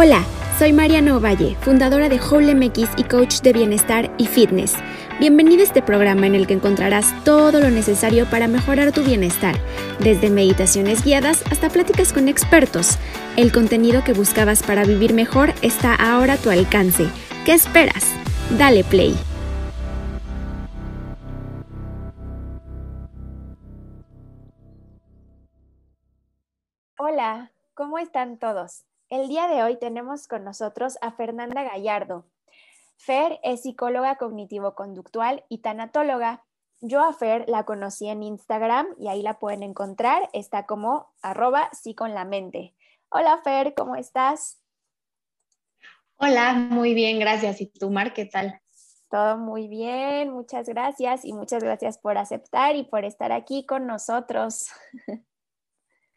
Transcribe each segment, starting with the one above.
Hola, soy Mariana Ovalle, fundadora de Whole y coach de bienestar y fitness. Bienvenido a este programa en el que encontrarás todo lo necesario para mejorar tu bienestar, desde meditaciones guiadas hasta pláticas con expertos. El contenido que buscabas para vivir mejor está ahora a tu alcance. ¿Qué esperas? Dale play. Hola, ¿cómo están todos? El día de hoy tenemos con nosotros a Fernanda Gallardo. Fer es psicóloga cognitivo-conductual y tanatóloga. Yo a Fer la conocí en Instagram y ahí la pueden encontrar. Está como arroba sí con la mente. Hola Fer, ¿cómo estás? Hola, muy bien, gracias. ¿Y tú, Mar, qué tal? Todo muy bien, muchas gracias y muchas gracias por aceptar y por estar aquí con nosotros.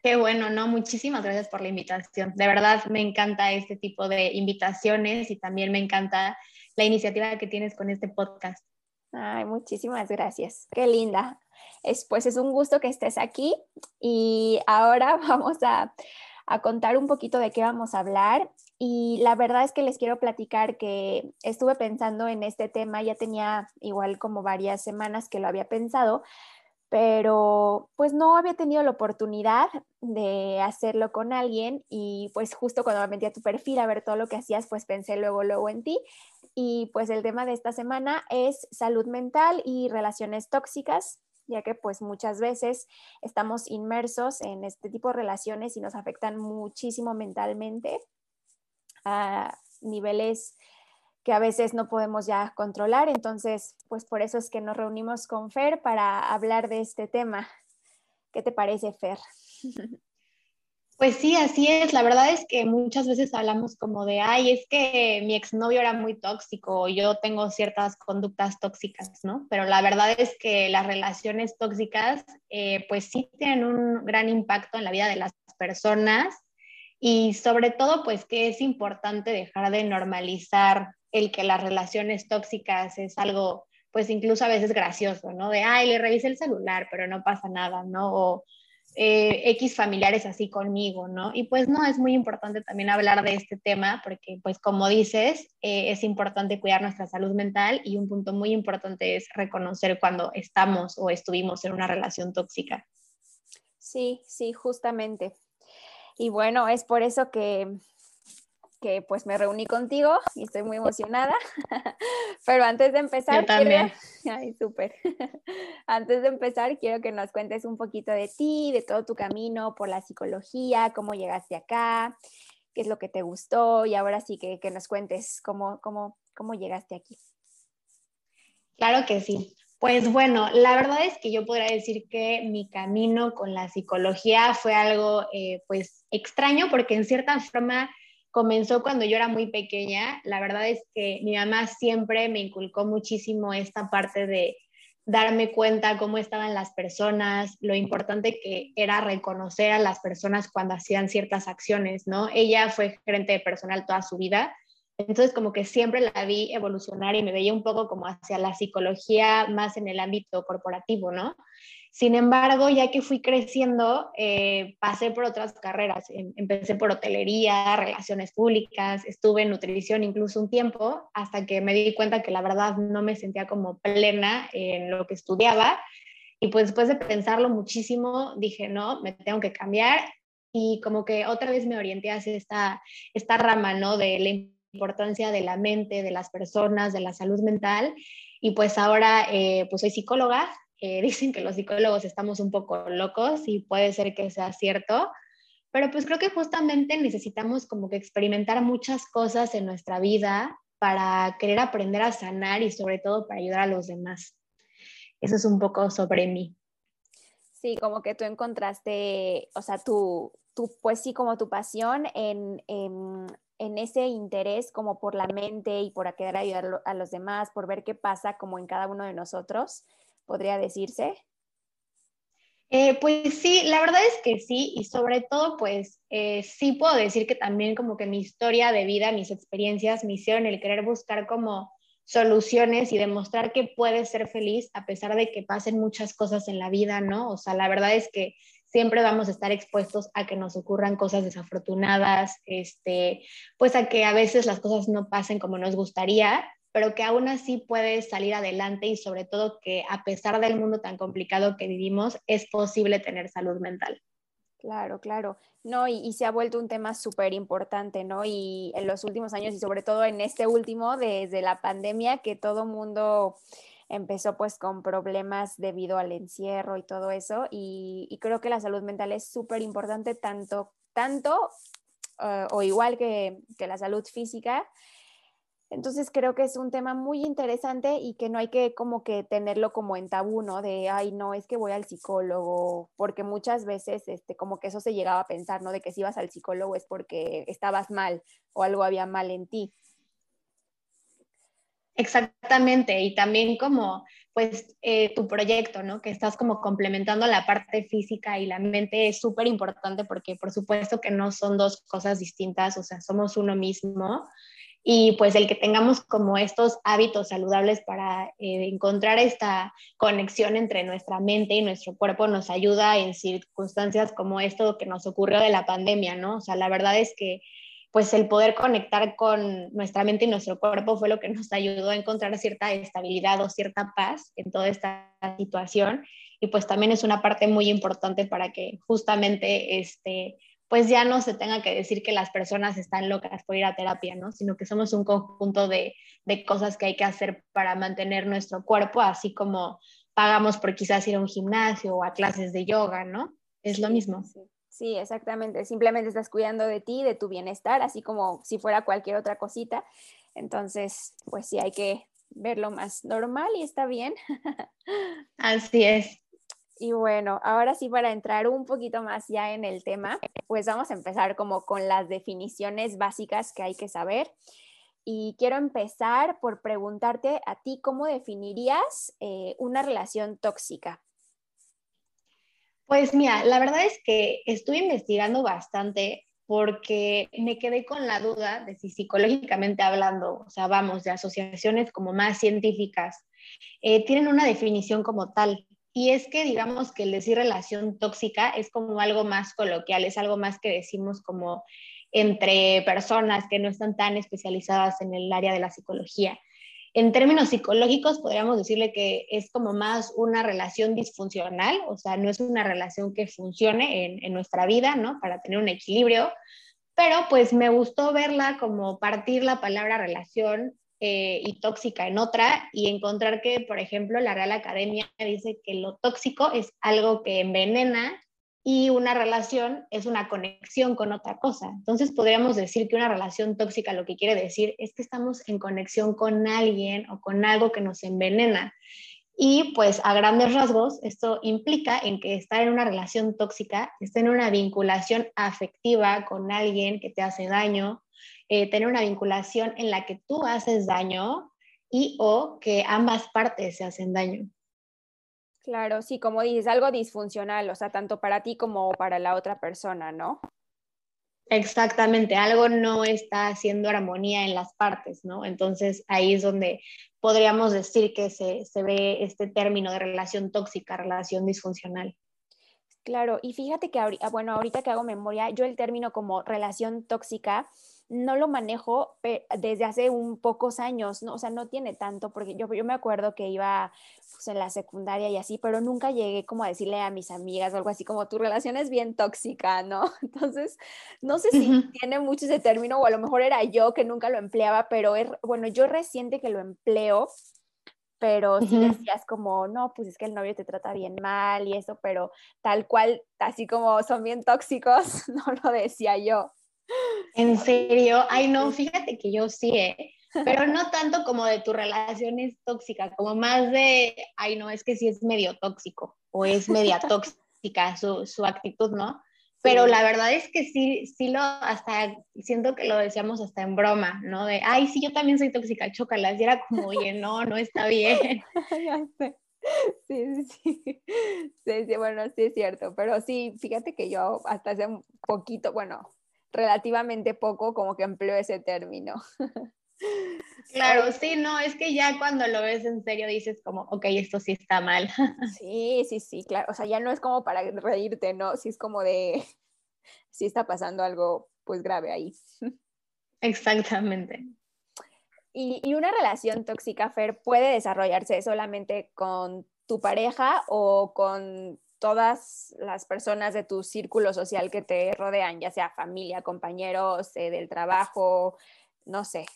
Qué bueno, ¿no? Muchísimas gracias por la invitación. De verdad, me encanta este tipo de invitaciones y también me encanta la iniciativa que tienes con este podcast. Ay, muchísimas gracias. Qué linda. Es, pues es un gusto que estés aquí y ahora vamos a, a contar un poquito de qué vamos a hablar. Y la verdad es que les quiero platicar que estuve pensando en este tema, ya tenía igual como varias semanas que lo había pensado, pero pues no había tenido la oportunidad de hacerlo con alguien y pues justo cuando me metí a tu perfil a ver todo lo que hacías, pues pensé luego, luego en ti. Y pues el tema de esta semana es salud mental y relaciones tóxicas, ya que pues muchas veces estamos inmersos en este tipo de relaciones y nos afectan muchísimo mentalmente a niveles que a veces no podemos ya controlar. Entonces, pues por eso es que nos reunimos con Fer para hablar de este tema. ¿Qué te parece, Fer? Pues sí, así es. La verdad es que muchas veces hablamos como de, ay, es que mi exnovio era muy tóxico yo tengo ciertas conductas tóxicas, ¿no? Pero la verdad es que las relaciones tóxicas, eh, pues sí tienen un gran impacto en la vida de las personas y sobre todo, pues que es importante dejar de normalizar el que las relaciones tóxicas es algo, pues incluso a veces gracioso, ¿no? De, ay, le revisé el celular, pero no pasa nada, ¿no? O eh, X familiares así conmigo, ¿no? Y pues no, es muy importante también hablar de este tema porque, pues como dices, eh, es importante cuidar nuestra salud mental y un punto muy importante es reconocer cuando estamos o estuvimos en una relación tóxica. Sí, sí, justamente. Y bueno, es por eso que que pues me reuní contigo y estoy muy emocionada. Pero antes de empezar, quiero... Ay, súper. Antes de empezar, quiero que nos cuentes un poquito de ti, de todo tu camino por la psicología, cómo llegaste acá, qué es lo que te gustó y ahora sí que, que nos cuentes cómo, cómo, cómo llegaste aquí. Claro que sí. Pues bueno, la verdad es que yo podría decir que mi camino con la psicología fue algo eh, pues extraño porque en cierta forma comenzó cuando yo era muy pequeña. La verdad es que mi mamá siempre me inculcó muchísimo esta parte de darme cuenta cómo estaban las personas, lo importante que era reconocer a las personas cuando hacían ciertas acciones, ¿no? Ella fue gerente de personal toda su vida, entonces como que siempre la vi evolucionar y me veía un poco como hacia la psicología más en el ámbito corporativo, ¿no? Sin embargo, ya que fui creciendo, eh, pasé por otras carreras. Em, empecé por hotelería, relaciones públicas, estuve en nutrición incluso un tiempo, hasta que me di cuenta que la verdad no me sentía como plena en lo que estudiaba. Y pues después de pensarlo muchísimo, dije, no, me tengo que cambiar. Y como que otra vez me orienté hacia esta, esta rama, ¿no? De la importancia de la mente, de las personas, de la salud mental. Y pues ahora, eh, pues soy psicóloga, dicen que los psicólogos estamos un poco locos y puede ser que sea cierto, pero pues creo que justamente necesitamos como que experimentar muchas cosas en nuestra vida para querer aprender a sanar y sobre todo para ayudar a los demás. Eso es un poco sobre mí. Sí, como que tú encontraste, o sea, tú, tú pues sí, como tu pasión en, en, en, ese interés como por la mente y por querer ayudar a los demás, por ver qué pasa como en cada uno de nosotros podría decirse? Eh, pues sí, la verdad es que sí, y sobre todo, pues eh, sí puedo decir que también como que mi historia de vida, mis experiencias me hicieron el querer buscar como soluciones y demostrar que puedes ser feliz a pesar de que pasen muchas cosas en la vida, ¿no? O sea, la verdad es que siempre vamos a estar expuestos a que nos ocurran cosas desafortunadas, este, pues a que a veces las cosas no pasen como nos gustaría, pero que aún así puedes salir adelante y sobre todo que a pesar del mundo tan complicado que vivimos, es posible tener salud mental. Claro, claro. No, y, se ha vuelto un tema súper importante, ¿no? Y en los últimos años y sobre todo en este último, desde la pandemia, que todo mundo empezó pues con problemas debido al encierro y todo eso. Y, creo que la salud mental es súper importante tanto, tanto eh, o igual que, que la salud física entonces creo que es un tema muy interesante y que no hay que como que tenerlo como en tabú, ¿no? De, ay, no, es que voy al psicólogo, porque muchas veces este, como que eso se llegaba a pensar, ¿no? De que si ibas al psicólogo es porque estabas mal o algo había mal en ti. Exactamente, y también como pues eh, tu proyecto, ¿no? Que estás como complementando la parte física y la mente es súper importante porque por supuesto que no son dos cosas distintas, o sea, somos uno mismo y pues el que tengamos como estos hábitos saludables para eh, encontrar esta conexión entre nuestra mente y nuestro cuerpo nos ayuda en circunstancias como esto que nos ocurrió de la pandemia, ¿no? O sea, la verdad es que pues el poder conectar con nuestra mente y nuestro cuerpo fue lo que nos ayudó a encontrar cierta estabilidad o cierta paz en toda esta situación y pues también es una parte muy importante para que justamente este pues ya no se tenga que decir que las personas están locas por ir a terapia, ¿no? Sino que somos un conjunto de, cosas que hay que hacer para mantener nuestro cuerpo, así como pagamos por quizás ir a un gimnasio o a clases de yoga, ¿no? Es lo mismo. Sí. exactamente. Simplemente estás cuidando de ti, de tu bienestar, así como si fuera cualquier otra cosita. Entonces, pues sí, hay que verlo más normal y está bien. Así es. Y bueno, ahora sí para entrar un poquito más ya en el tema, pues vamos a empezar como con las definiciones básicas que hay que saber. Y quiero empezar por preguntarte a ti cómo definirías eh, una relación tóxica. Pues mira, la verdad es que estuve investigando bastante porque me quedé con la duda de si psicológicamente hablando, o sea, vamos, de asociaciones como más científicas, eh, tienen una definición como tal. Y es que digamos que el decir relación tóxica es como algo más coloquial, es algo más que decimos como entre personas que no están tan especializadas en el área de la psicología. En términos psicológicos, podríamos decirle que es como más una relación disfuncional, o sea, no es una relación que funcione en, en nuestra vida, ¿no? Para tener un equilibrio, pero pues me gustó verla como partir la palabra relación eh, y tóxica en otra y encontrar que, por ejemplo, la Real Academia dice que lo tóxico es algo que envenena y una relación es una conexión con otra cosa. Entonces podríamos decir que una relación tóxica lo que quiere decir es que estamos en conexión con alguien o con algo que nos envenena. Y pues a grandes rasgos, esto implica en que estar en una relación tóxica, estar en una vinculación afectiva con alguien que te hace daño, eh, tener una vinculación en la que tú haces daño y o que ambas partes se hacen daño. Claro, sí, como dices, algo disfuncional, o sea, tanto para ti como para la otra persona, ¿no? Exactamente, algo no está haciendo armonía en las partes, ¿no? Entonces ahí es donde podríamos decir que se, se ve este término de relación tóxica, relación disfuncional. Claro, y fíjate que, bueno, ahorita que hago memoria, yo el término como relación tóxica no lo manejo desde hace un pocos años, ¿no? O sea, no tiene tanto, porque yo, yo me acuerdo que iba pues, en la secundaria y así, pero nunca llegué como a decirle a mis amigas o algo así como tu relación es bien tóxica, ¿no? Entonces, no sé si tiene mucho ese término o a lo mejor era yo que nunca lo empleaba, pero es, bueno, yo reciente que lo empleo, pero si decías como, no, pues es que el novio te trata bien mal y eso, pero tal cual, así como son bien tóxicos, no lo decía yo. ¿En serio? Ay, no, fíjate que yo sí, ¿eh? pero no tanto como de tu relación es tóxica, como más de, ay, no, es que sí es medio tóxico o es media tóxica su, su actitud, ¿no? Pero la verdad es que sí, sí lo, hasta siento que lo decíamos hasta en broma, ¿no? De, ay, sí, yo también soy tóxica, chócalas. Y era como, oye, no, no está bien. ya sé. Sí, sí, sí. Sí, bueno, sí es cierto. Pero sí, fíjate que yo hasta hace un poquito, bueno, relativamente poco como que empleo ese término. Claro, sí, no, es que ya cuando lo ves en serio dices como, ok, esto sí está mal. Sí, sí, sí, claro. O sea, ya no es como para reírte, ¿no? Sí es como de, sí está pasando algo pues grave ahí. Exactamente. Y, y, una relación tóxica, Fer, puede desarrollarse solamente con tu pareja o con todas las personas de tu círculo social que te rodean, ya sea familia, compañeros, eh, del trabajo, no sé.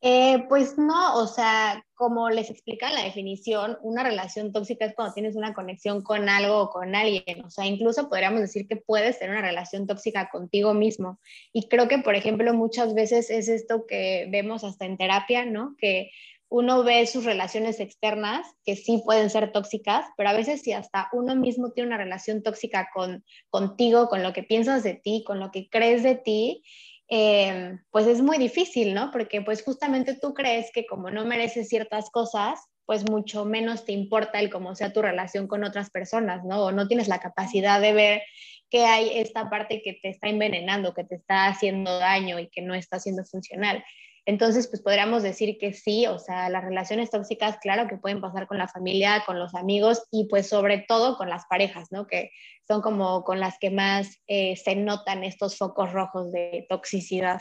Eh, pues no, o sea, como les explica la definición, una relación tóxica es cuando tienes una conexión con algo o con alguien. O sea, incluso podríamos decir que puedes tener una relación tóxica contigo mismo. Y creo que, por ejemplo, muchas veces es esto que vemos hasta en terapia, ¿no? Que uno ve sus relaciones externas, que sí pueden ser tóxicas, pero a veces si hasta uno mismo tiene una relación tóxica con, contigo, con lo que piensas de ti, con lo que crees de ti, eh, pues es muy difícil, ¿no? Porque pues justamente tú crees que como no mereces ciertas cosas, pues mucho menos te importa el cómo sea tu relación con otras personas, ¿no? O no tienes la capacidad de ver que hay esta parte que te está envenenando, que te está haciendo daño y que no está siendo funcional. Entonces, pues podríamos decir que sí, o sea, las relaciones tóxicas, claro que pueden pasar con la familia, con los amigos y pues sobre todo con las parejas, ¿no? Que son como con las que más eh, se notan estos focos rojos de toxicidad.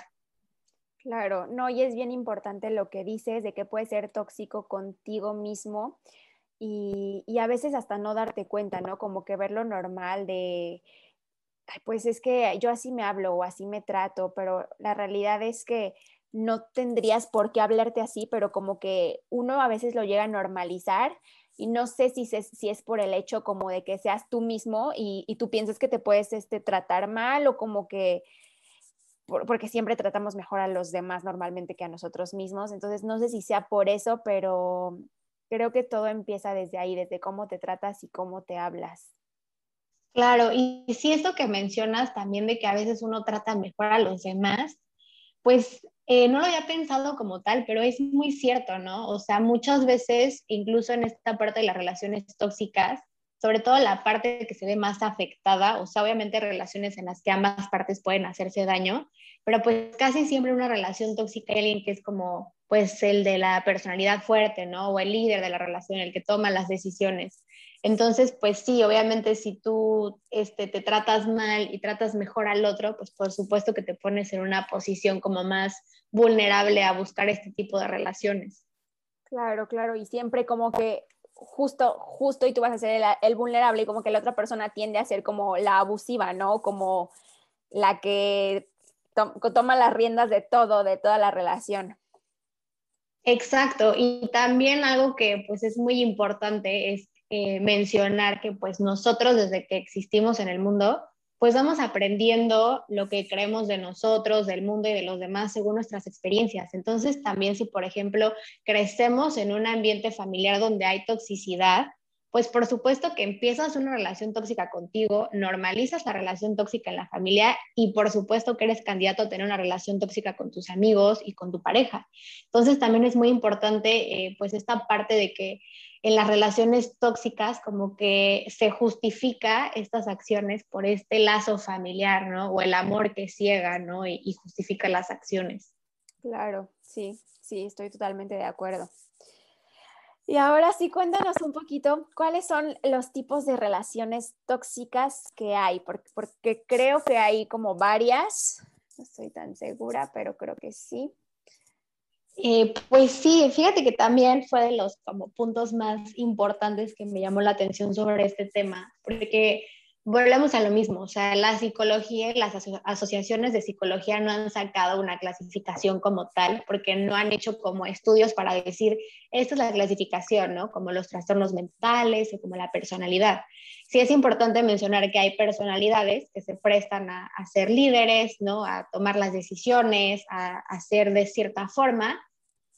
Claro, no, y es bien importante lo que dices de que puede ser tóxico contigo mismo y, y a veces hasta no darte cuenta, ¿no? Como que verlo normal de, pues es que yo así me hablo o así me trato, pero la realidad es que no tendrías por qué hablarte así, pero como que uno a veces lo llega a normalizar y no sé si, si es por el hecho como de que seas tú mismo y, tú piensas que te puedes este, tratar mal o como que, porque siempre tratamos mejor a los demás normalmente que a nosotros mismos, entonces no sé si sea por eso, pero creo que todo empieza desde ahí, desde cómo te tratas y cómo te hablas. Claro, y si esto que mencionas también de que a veces uno trata mejor a los demás, pues eh, no lo había pensado como tal, pero es muy cierto, ¿no? O sea, muchas veces, incluso en esta parte de las relaciones tóxicas, sobre todo la parte que se ve más afectada, o sea, obviamente relaciones en las que ambas partes pueden hacerse daño, pero pues casi siempre una relación tóxica hay alguien que es como, pues, el de la personalidad fuerte, ¿no? O el líder de la relación, el que toma las decisiones. Entonces, pues sí, obviamente si tú este, te tratas mal y tratas mejor al otro, pues por supuesto que te pones en una posición como más vulnerable a buscar este tipo de relaciones. Claro, claro, y siempre como que justo, justo y tú vas a ser el, vulnerable y como que la otra persona tiende a ser como la abusiva, ¿no? Como la que toma las riendas de todo, de toda la relación. Exacto, y también algo que pues es muy importante es eh, mencionar que pues nosotros desde que existimos en el mundo, pues vamos aprendiendo lo que creemos de nosotros, del mundo y de los demás según nuestras experiencias. Entonces también si por ejemplo crecemos en un ambiente familiar donde hay toxicidad, pues por supuesto que empiezas una relación tóxica contigo, normalizas la relación tóxica en la familia y por supuesto que eres candidato a tener una relación tóxica con tus amigos y con tu pareja. Entonces también es muy importante eh, pues esta parte de que en las relaciones tóxicas como que se justifica estas acciones por este lazo familiar, ¿no? O el amor que ciega, ¿no? Y, justifica las acciones. Claro, sí, sí, estoy totalmente de acuerdo. Y ahora sí, cuéntanos un poquito cuáles son los tipos de relaciones tóxicas que hay, porque, porque creo que hay como varias, no estoy tan segura, pero creo que sí. Eh, pues sí, fíjate que también fue de los como puntos más importantes que me llamó la atención sobre este tema, porque volvemos a lo mismo, o sea, la psicología y las asociaciones de psicología no han sacado una clasificación como tal, porque no han hecho como estudios para decir, esta es la clasificación, ¿no? Como los trastornos mentales o como la personalidad. Sí es importante mencionar que hay personalidades que se prestan a, a ser líderes, ¿no? A tomar las decisiones, a, a ser de cierta forma,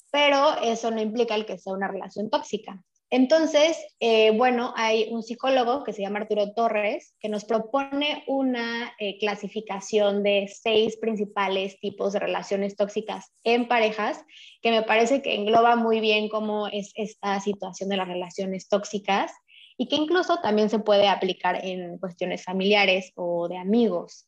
pero eso no implica el que sea una relación tóxica. Entonces, eh, bueno, hay un psicólogo que se llama Arturo Torres que nos propone una eh, clasificación de seis principales tipos de relaciones tóxicas en parejas, que me parece que engloba muy bien cómo es esta situación de las relaciones tóxicas y que incluso también se puede aplicar en cuestiones familiares o de amigos.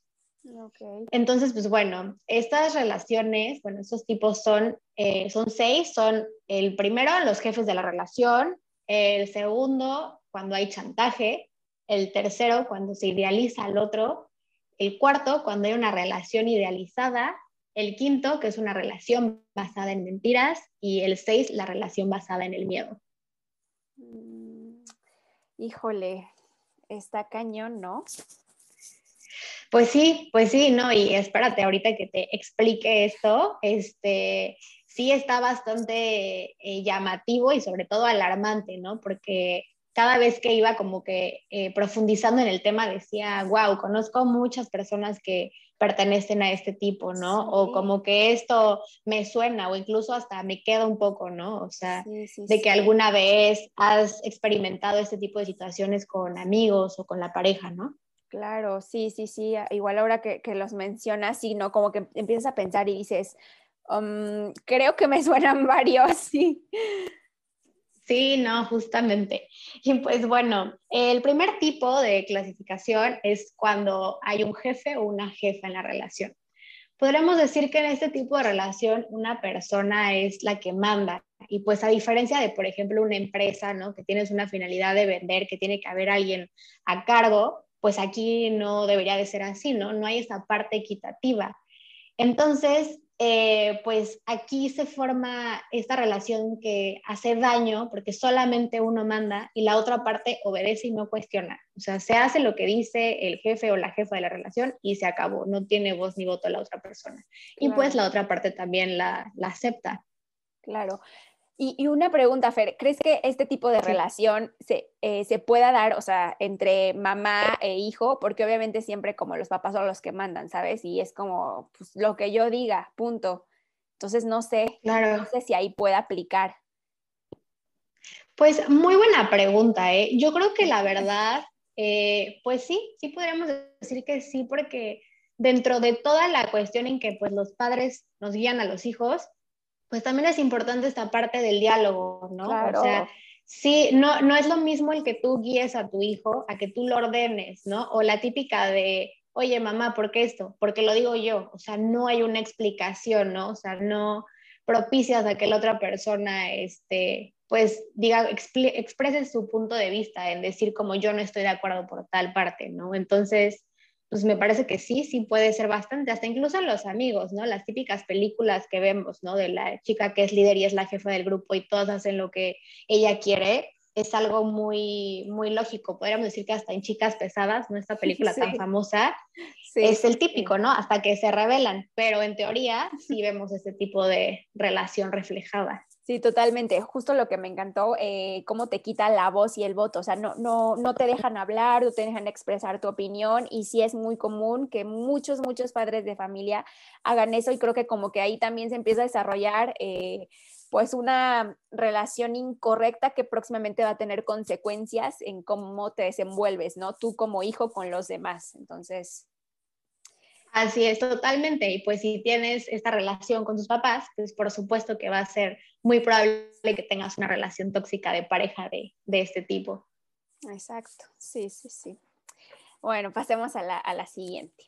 Entonces, pues bueno, estas relaciones, bueno, estos tipos son, eh, son seis, son el primero, los jefes de la relación, el segundo, cuando hay chantaje, el tercero, cuando se idealiza al otro, el cuarto, cuando hay una relación idealizada, el quinto, que es una relación basada en mentiras, y el seis, la relación basada en el miedo. Mm, híjole, está cañón, ¿no? Pues sí, pues sí, no, y espérate, ahorita que te explique esto, este, sí está bastante eh, llamativo y sobre todo alarmante, ¿no? Porque cada vez que iba como que eh, profundizando en el tema decía, wow, conozco muchas personas que pertenecen a este tipo, ¿no? O como que esto me suena o incluso hasta me queda un poco, ¿no? O sea, de que alguna vez has experimentado este tipo de situaciones con amigos o con la pareja, ¿no? Claro, sí, sí, sí. Igual ahora que, los mencionas, sí, ¿no? Como que empiezas a pensar y dices, um, creo que me suenan varios, sí. Sí, no, justamente. Y pues bueno, el primer tipo de clasificación es cuando hay un jefe o una jefa en la relación. Podríamos decir que en este tipo de relación una persona es la que manda y pues a diferencia de, por ejemplo, una empresa, ¿no? Que tienes una finalidad de vender, que tiene que haber alguien a cargo, pues aquí no debería de ser así, ¿no? No hay esa parte equitativa. Entonces, eh, pues aquí se forma esta relación que hace daño porque solamente uno manda y la otra parte obedece y no cuestiona. O sea, se hace lo que dice el jefe o la jefa de la relación y se acabó. No tiene voz ni voto la otra persona. Y pues la otra parte también la, la acepta. Claro. Y, una pregunta, Fer, ¿crees que este tipo de relación se, eh, se, pueda dar, o sea, entre mamá e hijo? Porque obviamente siempre como los papás son los que mandan, ¿sabes? Y es como pues, lo que yo diga, punto. Entonces no sé, no sé si ahí pueda aplicar. Pues muy buena pregunta, ¿eh? Yo creo que la verdad, eh, pues sí, sí podríamos decir que sí, porque dentro de toda la cuestión en que pues los padres nos guían a los hijos, pues también es importante esta parte del diálogo, ¿no? O sea, sí, no, no es lo mismo el que tú guíes a tu hijo a que tú lo ordenes, ¿no? O la típica de, oye, mamá, ¿por qué esto? Porque lo digo yo, o sea, no hay una explicación, ¿no? O sea, no propicias a que la otra persona, este, pues diga, exprese su punto de vista en decir como yo no estoy de acuerdo por tal parte, ¿no? Entonces, pues me parece que sí, sí puede ser bastante, hasta incluso los amigos, ¿no? Las típicas películas que vemos, ¿no? De la chica que es líder y es la jefa del grupo y todas hacen lo que ella quiere, es algo muy, muy lógico. Podríamos decir que hasta en Chicas Pesadas, ¿no? Esta película tan famosa, es el típico, ¿no? Hasta que se revelan, pero en teoría sí vemos este tipo de relación reflejada. Sí, totalmente. Justo lo que me encantó, eh, cómo te quita la voz y el voto. O sea, no, no, no te dejan hablar, no te dejan expresar tu opinión. Y sí es muy común que muchos, muchos padres de familia hagan eso. Y creo que como que ahí también se empieza a desarrollar eh, pues una relación incorrecta que próximamente va a tener consecuencias en cómo te desenvuelves, ¿no? Tú como hijo con los demás. Entonces, Así es, totalmente. Y pues si tienes esta relación con tus papás, pues por supuesto que va a ser muy probable que tengas una relación tóxica de pareja de, este tipo. Exacto, sí, sí, sí. Bueno, pasemos a la, siguiente.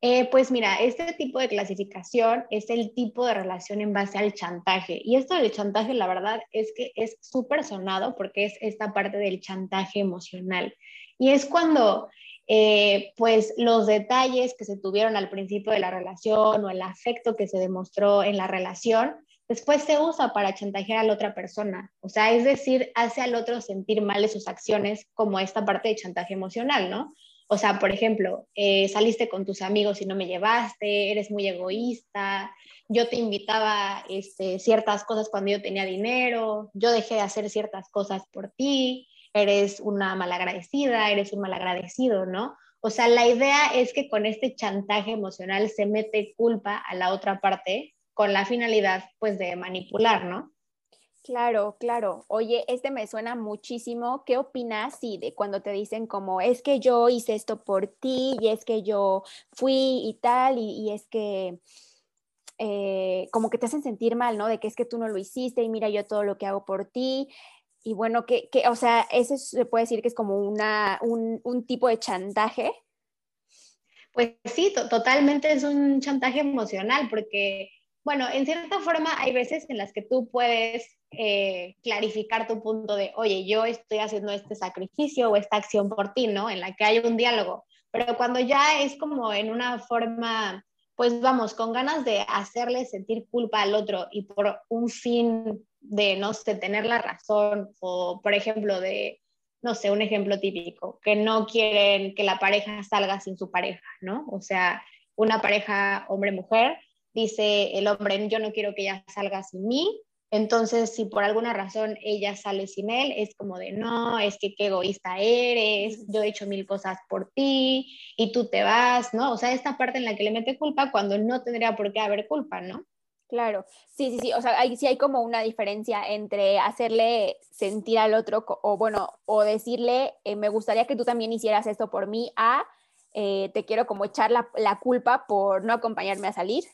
Eh, pues mira, este tipo de clasificación es el tipo de relación en base al chantaje. Y esto del chantaje, la verdad es que es súper sonado porque es esta parte del chantaje emocional. Y es cuando eh, pues los detalles que se tuvieron al principio de la relación o el afecto que se demostró en la relación, después se usa para chantajear a la otra persona. O sea, es decir, hace al otro sentir mal de sus acciones como esta parte de chantaje emocional, ¿no? O sea, por ejemplo, eh, saliste con tus amigos y no me llevaste, eres muy egoísta, yo te invitaba este, ciertas cosas cuando yo tenía dinero, yo dejé de hacer ciertas cosas por ti, eres una malagradecida, eres un malagradecido, ¿no? O sea, la idea es que con este chantaje emocional se mete culpa a la otra parte con la finalidad, pues, de manipular, ¿no? Claro, claro. Oye, este me suena muchísimo. ¿Qué opinas sí, de cuando te dicen como es que yo hice esto por ti y es que yo fui y tal y, es que eh, como que te hacen sentir mal, ¿no? De que es que tú no lo hiciste y mira yo todo lo que hago por ti y bueno, que, o sea, ese se puede decir que es como una, un, tipo de chantaje. Pues sí, totalmente es un chantaje emocional porque, bueno, en cierta forma hay veces en las que tú puedes eh, clarificar tu punto de, oye, yo estoy haciendo este sacrificio o esta acción por ti, ¿no? En la que hay un diálogo. Pero cuando ya es como en una forma, pues vamos, con ganas de hacerle sentir culpa al otro y por un fin de, no sé, tener la razón o, por ejemplo, de no sé, un ejemplo típico, que no quieren que la pareja salga sin su pareja, ¿no? O sea, una pareja hombre-mujer, dice el hombre, yo no quiero que ella salga sin mí, entonces si por alguna razón ella sale sin él, es como de, no, es que qué egoísta eres, yo he hecho mil cosas por ti y tú te vas, ¿no? O sea, esta parte en la que le mete culpa cuando no tendría por qué haber culpa, ¿no? Claro, sí, sí, sí, o sea, hay, sí hay como una diferencia entre hacerle sentir al otro, o bueno, o decirle, eh, me gustaría que tú también hicieras esto por mí, a eh, te quiero como echar la, la, culpa por no acompañarme a salir.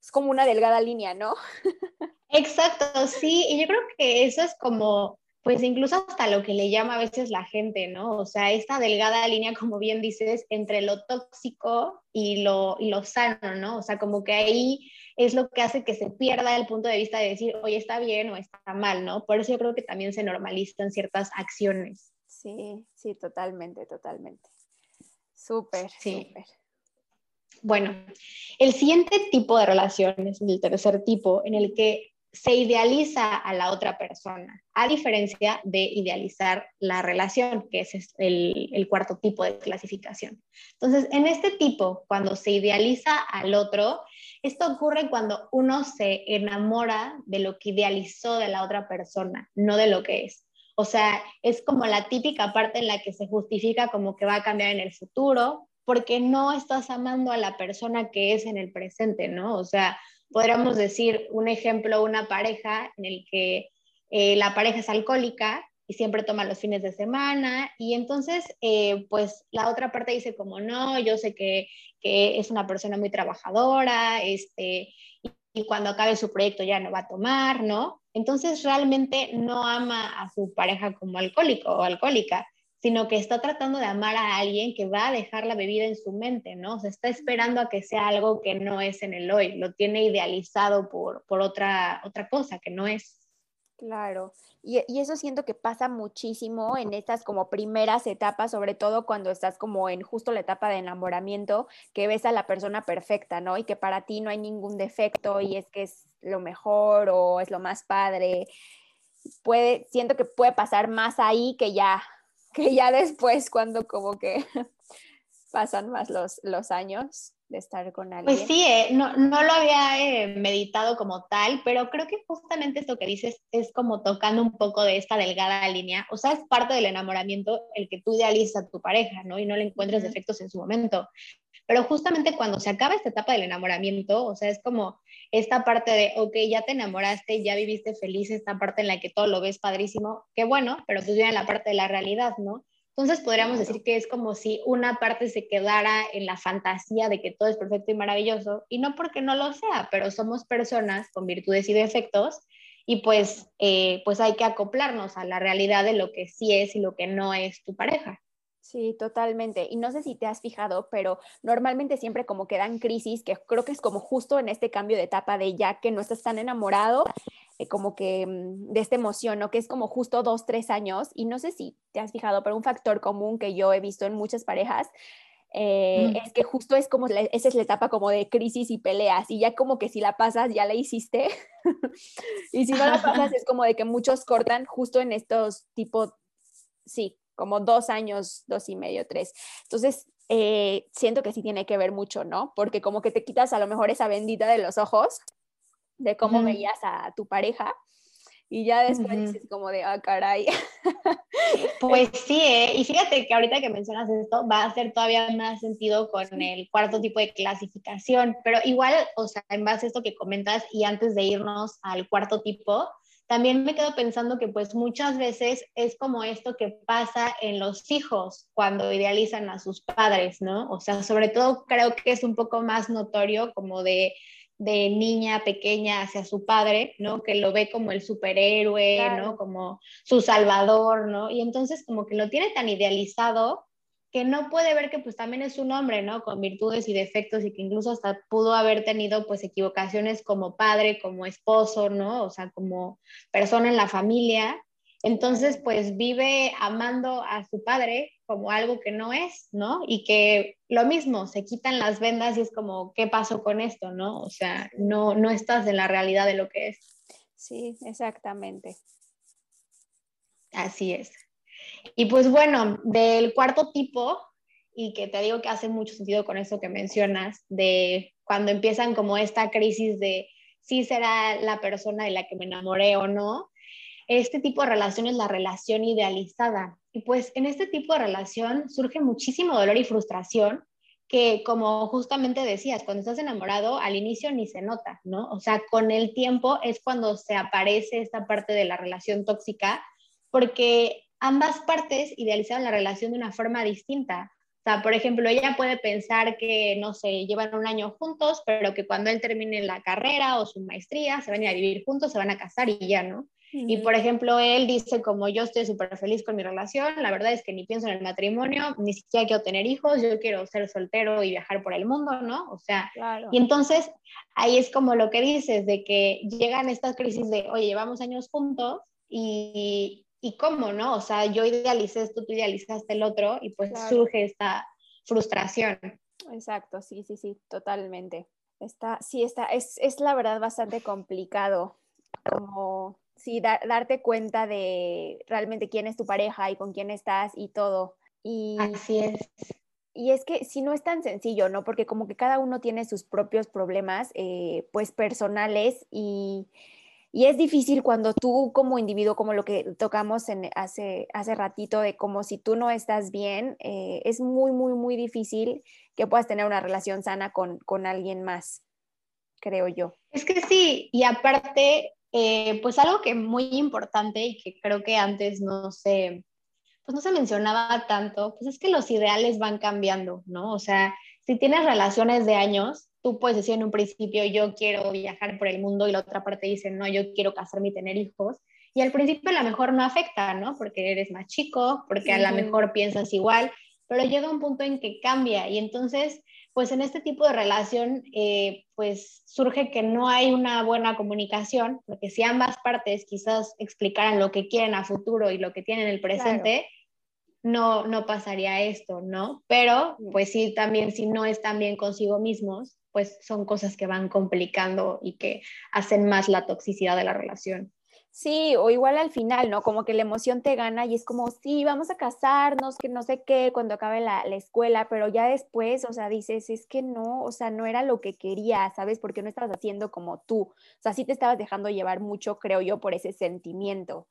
Es como una delgada línea, ¿no? Exacto, sí, y yo creo que eso es como, pues incluso hasta lo que le llama a veces la gente, ¿no? O sea, esta delgada línea, como bien dices, entre lo tóxico y lo, y lo sano, ¿no? O sea, como que ahí es lo que hace que se pierda el punto de vista de decir, oye, está bien o está mal, ¿no? Por eso yo creo que también se normalizan ciertas acciones. Sí, sí, totalmente, totalmente. Súper, sí. súper. Bueno, el siguiente tipo de relaciones, el tercer tipo, en el que se idealiza a la otra persona, a diferencia de idealizar la relación, que es el, el, cuarto tipo de clasificación. Entonces, en este tipo, cuando se idealiza al otro, esto ocurre cuando uno se enamora de lo que idealizó de la otra persona, no de lo que es. O sea, es como la típica parte en la que se justifica como que va a cambiar en el futuro, porque no estás amando a la persona que es en el presente, ¿no? O sea, podríamos decir un ejemplo, una pareja en el que eh, la pareja es alcohólica y siempre toma los fines de semana y entonces eh, pues la otra parte dice como no, yo sé que, que es una persona muy trabajadora, este, y, cuando acabe su proyecto ya no va a tomar, ¿no? Entonces realmente no ama a su pareja como alcohólico o alcohólica, sino que está tratando de amar a alguien que va a dejar la bebida en su mente, ¿no? O sea, está esperando a que sea algo que no es en el hoy, lo tiene idealizado por, por otra, otra cosa que no es. Claro, y, eso siento que pasa muchísimo en estas como primeras etapas, sobre todo cuando estás como en justo la etapa de enamoramiento, que ves a la persona perfecta, ¿no? Y que para ti no hay ningún defecto y es que es lo mejor o es lo más padre. Puede, siento que puede pasar más ahí que ya que ya después cuando como que pasan más los años de estar con pues alguien. Pues sí, eh, no, no, lo había eh, meditado como tal, pero creo que justamente esto que dices es como tocando un poco de esta delgada línea, o sea, es parte del enamoramiento el que tú idealizas a tu pareja, ¿no? Y no le encuentres defectos en su momento. Pero justamente cuando se acaba esta etapa del enamoramiento, o sea, es como esta parte de, ok, ya te enamoraste, ya viviste feliz, esta parte en la que todo lo ves padrísimo, qué bueno, pero pues viene la parte de la realidad, ¿no? Entonces podríamos decir que es como si una parte se quedara en la fantasía de que todo es perfecto y maravilloso, y no porque no lo sea, pero somos personas con virtudes y defectos, y pues, eh, pues hay que acoplarnos a la realidad de lo que sí es y lo que no es tu pareja. Sí, totalmente. Y no sé si te has fijado, pero normalmente siempre como quedan crisis, que creo que es como justo en este cambio de etapa de ya que no estás tan enamorado, eh, como que mm, de esta emoción, ¿no? Que es como justo dos, tres años. Y no sé si te has fijado, pero un factor común que yo he visto en muchas parejas eh, es que justo es como, esa es la etapa como de crisis y peleas. Y ya como que si la pasas, ya la hiciste. y si no la pasas, es como de que muchos cortan justo en estos tipos, sí, como dos años, dos y medio, tres. Entonces, eh, siento que sí tiene que ver mucho, ¿no? Porque como que te quitas a lo mejor esa bendita de los ojos de cómo veías a tu pareja y ya después dices como de, ah, caray. Pues sí, ¿eh? y fíjate que ahorita que mencionas esto va a hacer todavía más sentido con el cuarto tipo de clasificación, pero igual, o sea, en base a esto que comentas y antes de irnos al cuarto tipo, también me quedo pensando que pues muchas veces es como esto que pasa en los hijos cuando idealizan a sus padres, ¿no? O sea, sobre todo creo que es un poco más notorio como de, de niña pequeña hacia su padre, ¿no? Que lo ve como el superhéroe, ¿no? Como su salvador, ¿no? Y entonces como que lo tiene tan idealizado que no puede ver que pues también es un hombre, ¿no? Con virtudes y defectos y que incluso hasta pudo haber tenido pues equivocaciones como padre, como esposo, ¿no? O sea, como persona en la familia. Entonces, pues vive amando a su padre como algo que no es, ¿no? Y que lo mismo, se quitan las vendas y es como, ¿qué pasó con esto, no? O sea, no, no estás en la realidad de lo que es. Sí, exactamente. Así es. Y pues bueno, del cuarto tipo, y que te digo que hace mucho sentido con eso que mencionas, de cuando empiezan como esta crisis de si será la persona de la que me enamoré o no, este tipo de relación es la relación idealizada. Y pues en este tipo de relación surge muchísimo dolor y frustración que como justamente decías, cuando estás enamorado al inicio ni se nota, ¿no? O sea, con el tiempo es cuando se aparece esta parte de la relación tóxica, porque ambas partes idealizaron la relación de una forma distinta. O sea, por ejemplo, ella puede pensar que, no sé, llevan un año juntos, pero que cuando él termine la carrera o su maestría, se van a, a vivir juntos, se van a casar y ya, ¿no? Y por ejemplo, él dice como yo estoy súper feliz con mi relación, la verdad es que ni pienso en el matrimonio, ni siquiera quiero tener hijos, yo quiero ser soltero y viajar por el mundo, ¿no? O sea, y entonces ahí es como lo que dices, de que llegan estas crisis de, oye, llevamos años juntos y, y cómo, ¿no? O sea, yo idealicé esto, tú idealizaste el otro y pues surge esta frustración. Exacto, sí, sí, sí, totalmente. Está, sí, está, es, es la verdad bastante complicado como, sí, darte cuenta de realmente quién es tu pareja y con quién estás y todo. Y, Así es. Y es que si no es tan sencillo, ¿no? Porque como que cada uno tiene sus propios problemas, eh, pues personales y, y es difícil cuando tú como individuo, como lo que tocamos en hace, hace ratito, de como si tú no estás bien, eh, es muy, muy, muy difícil que puedas tener una relación sana con, con alguien más, creo yo. Es que sí, y aparte, eh, pues algo que muy importante y que creo que antes no se, pues no se mencionaba tanto, pues es que los ideales van cambiando, ¿no? O sea, si tienes relaciones de años, tú puedes decir en un principio, yo quiero viajar por el mundo y la otra parte dice, no, yo quiero casarme y tener hijos. Y al principio a lo mejor no afecta, ¿no? Porque eres más chico, porque a lo mejor piensas igual, pero llega un punto en que cambia y entonces, pues en este tipo de relación, eh, pues surge que no hay una buena comunicación, porque si ambas partes quizás explicaran lo que quieren a futuro y lo que tienen en el presente, no, no pasaría esto, ¿no? Pero, pues sí, también si no están bien consigo mismos, pues son cosas que van complicando y que hacen más la toxicidad de la relación. Sí, o igual al final, ¿no? Como que la emoción te gana y es como, sí, vamos a casarnos, que no sé qué, cuando acabe la, la, escuela, pero ya después, o sea, dices, es que no, o sea, no era lo que quería, ¿sabes? Porque no estabas haciendo como tú. O sea, sí te estabas dejando llevar mucho, creo yo, por ese sentimiento.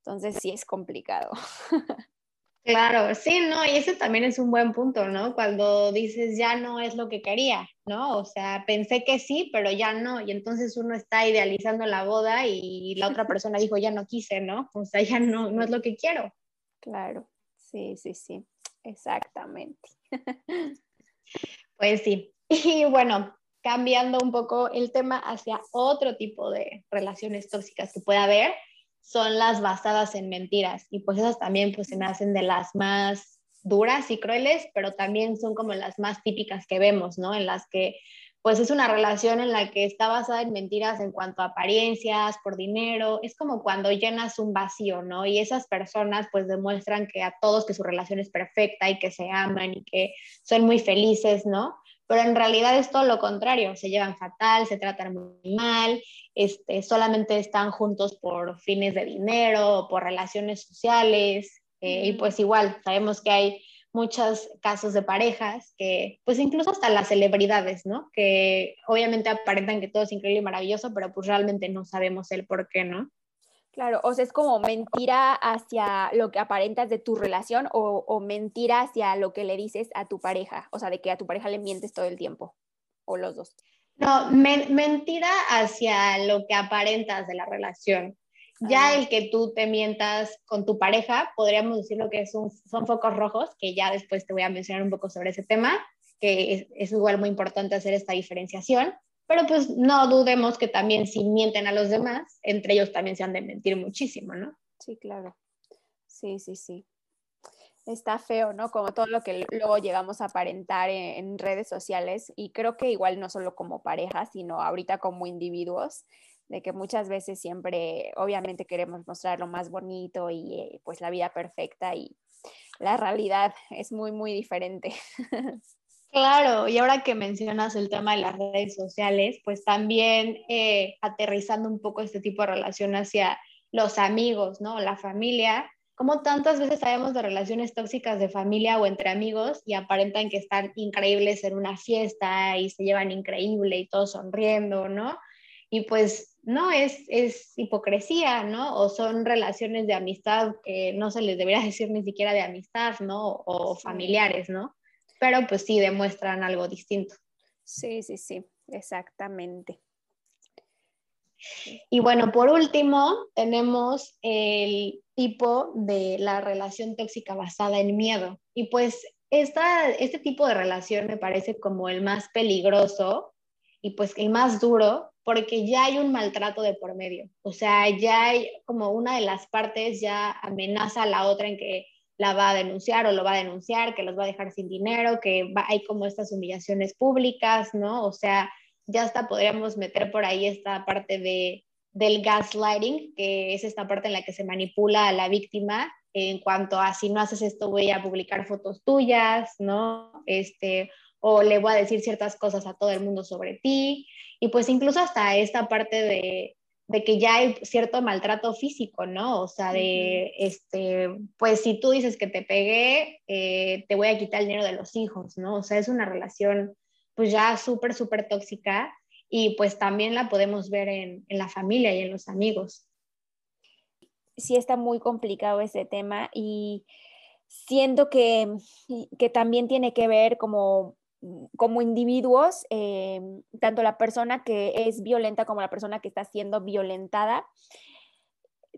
Entonces sí es complicado. Claro, sí, no, y ese también es un buen punto, ¿no? Cuando dices ya no es lo que quería, ¿no? O sea, pensé que sí, pero ya no, y entonces uno está idealizando la boda y la otra persona dijo ya no quise, ¿no? O sea, ya no, no es lo que quiero. Claro, sí, sí, sí, exactamente. Pues sí, y bueno, cambiando un poco el tema hacia otro tipo de relaciones tóxicas que puede haber, son las basadas en mentiras y pues esas también pues se me hacen de las más duras y crueles, pero también son como las más típicas que vemos, ¿no? En las que pues es una relación en la que está basada en mentiras en cuanto a apariencias, por dinero, es como cuando llenas un vacío, ¿no? Y esas personas pues demuestran que a todos que su relación es perfecta y que se aman y que son muy felices, ¿no? Pero en realidad es todo lo contrario, se llevan fatal, se tratan muy mal, este, solamente están juntos por fines de dinero, por relaciones sociales, eh, y pues igual, sabemos que hay muchos casos de parejas que, pues incluso hasta las celebridades, ¿no? Que obviamente aparentan que todo es increíble y maravilloso, pero pues realmente no sabemos el por qué, ¿no? Claro, o sea, es como mentira hacia lo que aparentas de tu relación o, mentira hacia lo que le dices a tu pareja, o sea, de que a tu pareja le mientes todo el tiempo, o los dos. No, mentira hacia lo que aparentas de la relación. Ya ah. el que tú te mientas con tu pareja, podríamos decir lo que es son focos rojos, que ya después te voy a mencionar un poco sobre ese tema, que es, es igual muy importante hacer esta diferenciación. Pero pues no dudemos que también si mienten a los demás, entre ellos también se han de mentir muchísimo, ¿no? Sí, claro. Sí, sí, sí. está feo, ¿no? Como todo lo que luego llegamos a aparentar en, redes sociales y creo que igual no solo como pareja, sino ahorita como individuos, de que muchas veces siempre, obviamente queremos mostrar lo más bonito y eh, pues la vida perfecta y la realidad es muy, muy diferente. Claro, y ahora que mencionas el tema de las redes sociales, pues también eh, aterrizando un poco este tipo de relación hacia los amigos, ¿no? La familia, como tantas veces sabemos de relaciones tóxicas de familia o entre amigos y aparentan que están increíbles en una fiesta y se llevan increíble y todos sonriendo, ¿no? Y pues no, es, es hipocresía, ¿no? O son relaciones de amistad que no se les debería decir ni siquiera de amistad, ¿no? O familiares, ¿no? Pero pues sí demuestran algo distinto. Sí, sí, sí, exactamente. Y bueno, por último, tenemos el tipo de la relación tóxica basada en miedo. Y pues esta, este tipo de relación me parece como el más peligroso y pues el más duro porque ya hay un maltrato de por medio. O sea, ya hay como una de las partes ya amenaza a la otra en que la va a denunciar o lo va a denunciar, que los va a dejar sin dinero, que hay como estas humillaciones públicas, ¿no? O sea, ya hasta podríamos meter por ahí esta parte de, del gaslighting, que es esta parte en la que se manipula a la víctima en cuanto a si no haces esto voy a publicar fotos tuyas, ¿no? Este, o le voy a decir ciertas cosas a todo el mundo sobre ti. Y pues incluso hasta esta parte de, de que ya hay cierto maltrato físico, ¿no? O sea, de, este, pues si tú dices que te pegué, eh, te voy a quitar el dinero de los hijos, ¿no? O sea, es una relación pues ya súper, súper tóxica y pues también la podemos ver en, en, la familia y en los amigos. Sí está muy complicado ese tema y siento que, que también tiene que ver como como individuos, eh, tanto la persona que es violenta como la persona que está siendo violentada,